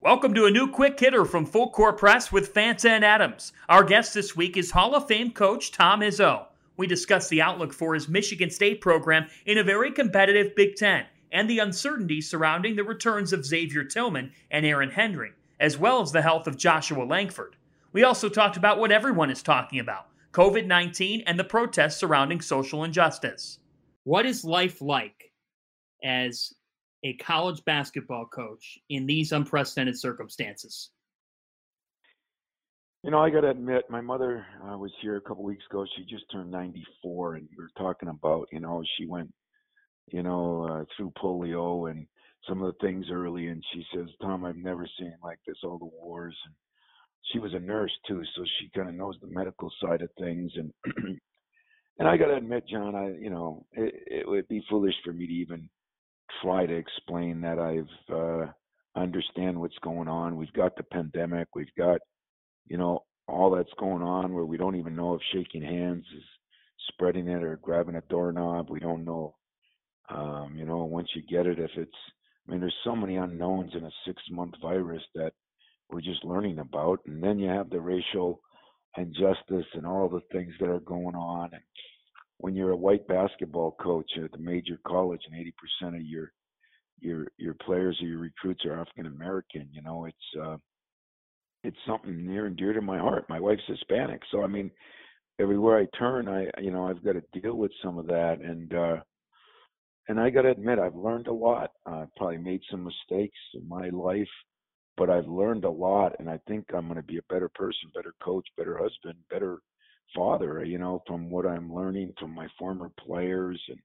Welcome to a new quick hitter from Full Court Press with Fanta and Adams. Our guest this week is Hall of Fame coach Tom Izzo. We discuss the outlook for his Michigan State program in a very competitive Big Ten and the uncertainty surrounding the returns of Xavier Tillman and Aaron Henry, as well as the health of Joshua Langford. We also talked about what everyone is talking about COVID 19 and the protests surrounding social injustice. What is life like as a college basketball coach in these unprecedented circumstances? You know, I got to admit, my mother uh, was here a couple weeks ago. She just turned 94, and we were talking about, you know, she went, you know, uh, through polio and some of the things early. And she says, Tom, I've never seen like this, all the wars. And she was a nurse too, so she kind of knows the medical side of things. And and I got to admit, John, I, you know, it, it would be foolish for me to even try to explain that I've uh, understand what's going on. We've got the pandemic. We've got, you know, all that's going on where we don't even know if shaking hands is spreading it or grabbing a doorknob. We don't know, um, you know, once you get it, if it's. I mean, there's so many unknowns in a six-month virus that we're just learning about. And then you have the racial injustice and all the things that are going on. And when you're a white basketball coach at the major college and 80% of your your your players or your recruits are African American, you know, it's uh it's something near and dear to my heart. My wife's Hispanic, so I mean, everywhere I turn, I you know I've got to deal with some of that, and uh and I got to admit I've learned a lot. I've probably made some mistakes in my life, but I've learned a lot, and I think I'm going to be a better person, better coach, better husband, better father, you know, from what I'm learning from my former players. And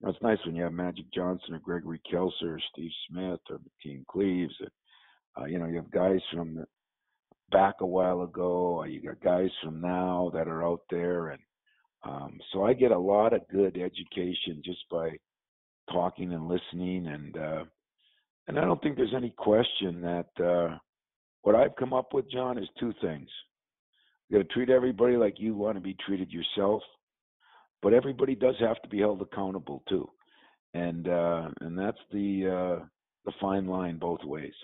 you know, it's nice when you have Magic Johnson or Gregory Kelser or Steve Smith or Mateen Cleaves. And, uh, you know, you have guys from back a while ago. You got guys from now that are out there. And um, so I get a lot of good education just by talking and listening. And, uh, and I don't think there's any question that uh, what I've come up with, John, is two things. You got to treat everybody like you want to be treated yourself, but everybody does have to be held accountable too, and uh, and that's the uh, the fine line both ways.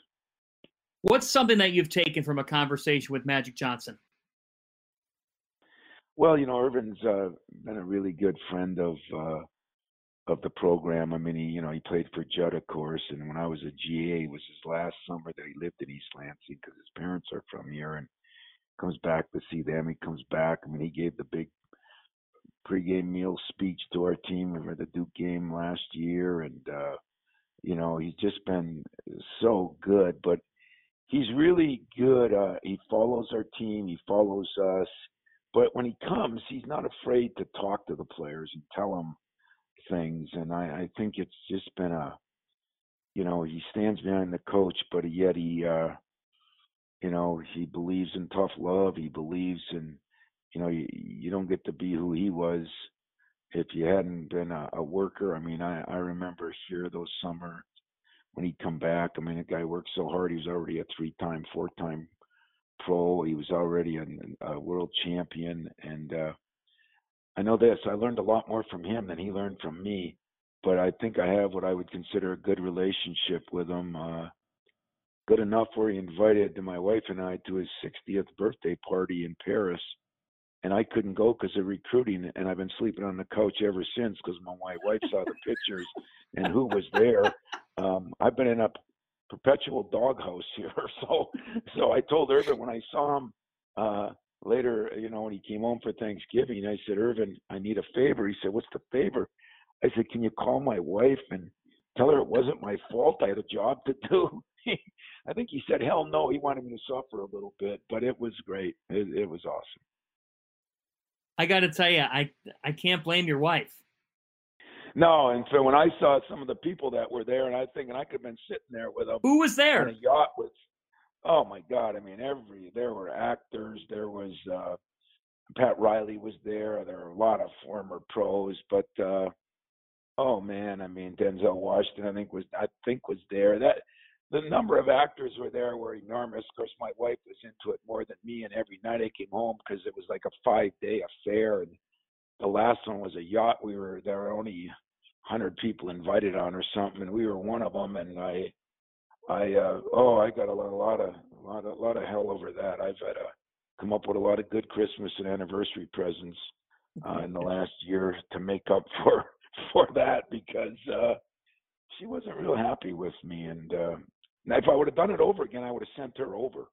What's something that you've taken from a conversation with Magic Johnson? Well, you know, Earvin's uh, been a really good friend of uh, of the program. I mean, he you know he played for Jud, of course, and when I was a GA, it was his last summer that he lived in East Lansing because his parents are from here, and comes back to see them. He comes back. I mean, he gave the big pregame meal speech to our team over the Duke game last year, and uh, you know he's just been so good. But he's really good. Uh, he follows our team. He follows us. But when he comes, he's not afraid to talk to the players and tell them things. And I, I think it's just been a, you know, he stands behind the coach, but yet he, uh, you know, he believes in tough love. He believes in, you know, you, you don't get to be who he was if you hadn't been a, a worker. I mean, I, I remember here those summer when he'd come back. I mean, the guy worked so hard. He was already a three-time, four-time pro. He was already a, a world champion. And uh, I know this: I learned a lot more from him than he learned from me. But I think I have what I would consider a good relationship with him. Uh, good enough where he invited my wife and I to his 60th birthday party in Paris. And I couldn't go because of recruiting, and I've been sleeping on the couch ever since because my wife saw the pictures and who was there. Um, I've been in a perpetual doghouse here, so so I told Earvin when I saw him uh, later, you know, when he came home for Thanksgiving, I said, Earvin, I need a favor. He said, What's the favor? I said, Can you call my wife and tell her it wasn't my fault. I had a job to do. I think he said, hell no, he wanted me to suffer a little bit, but it was great. It, it was awesome. I got to tell you, I I can't blame your wife. No, and so when I saw some of the people that were there, and I thinking I could have been sitting there with them. Who was there? A yacht with. Oh my God! I mean, every there were actors. There was uh, Pat Riley was there. There were a lot of former pros, but uh, oh man, I mean Denzel Washington, I think was I think was there. That the number of actors were there were enormous. Of course, my wife was into it more than me, and every night I came home because it was like a five-day affair, and the last one was a yacht. We were there were only hundred people invited on or something, and we were one of them. And I, I, uh, oh, I got a lot, a lot of, a lot, of, a lot of hell over that. I've had to come up with a lot of good Christmas and anniversary presents uh, in the last year to make up for for that because uh, she wasn't real happy with me, and if I would have done it over again, I would have sent her over.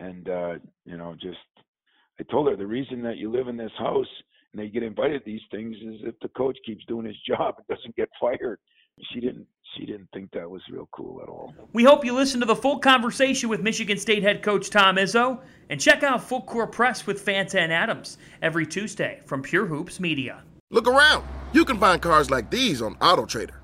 And uh, you know, just I told her the reason that you live in this house and they get invited to these things is if the coach keeps doing his job and doesn't get fired. She didn't she didn't think that was real cool at all. We hope you listen to the full conversation with Michigan State head coach Tom Izzo and check out Full Court Press with Fanta and Adams every Tuesday from Pure Hoops Media. Look around. You can find cars like these on AutoTrader.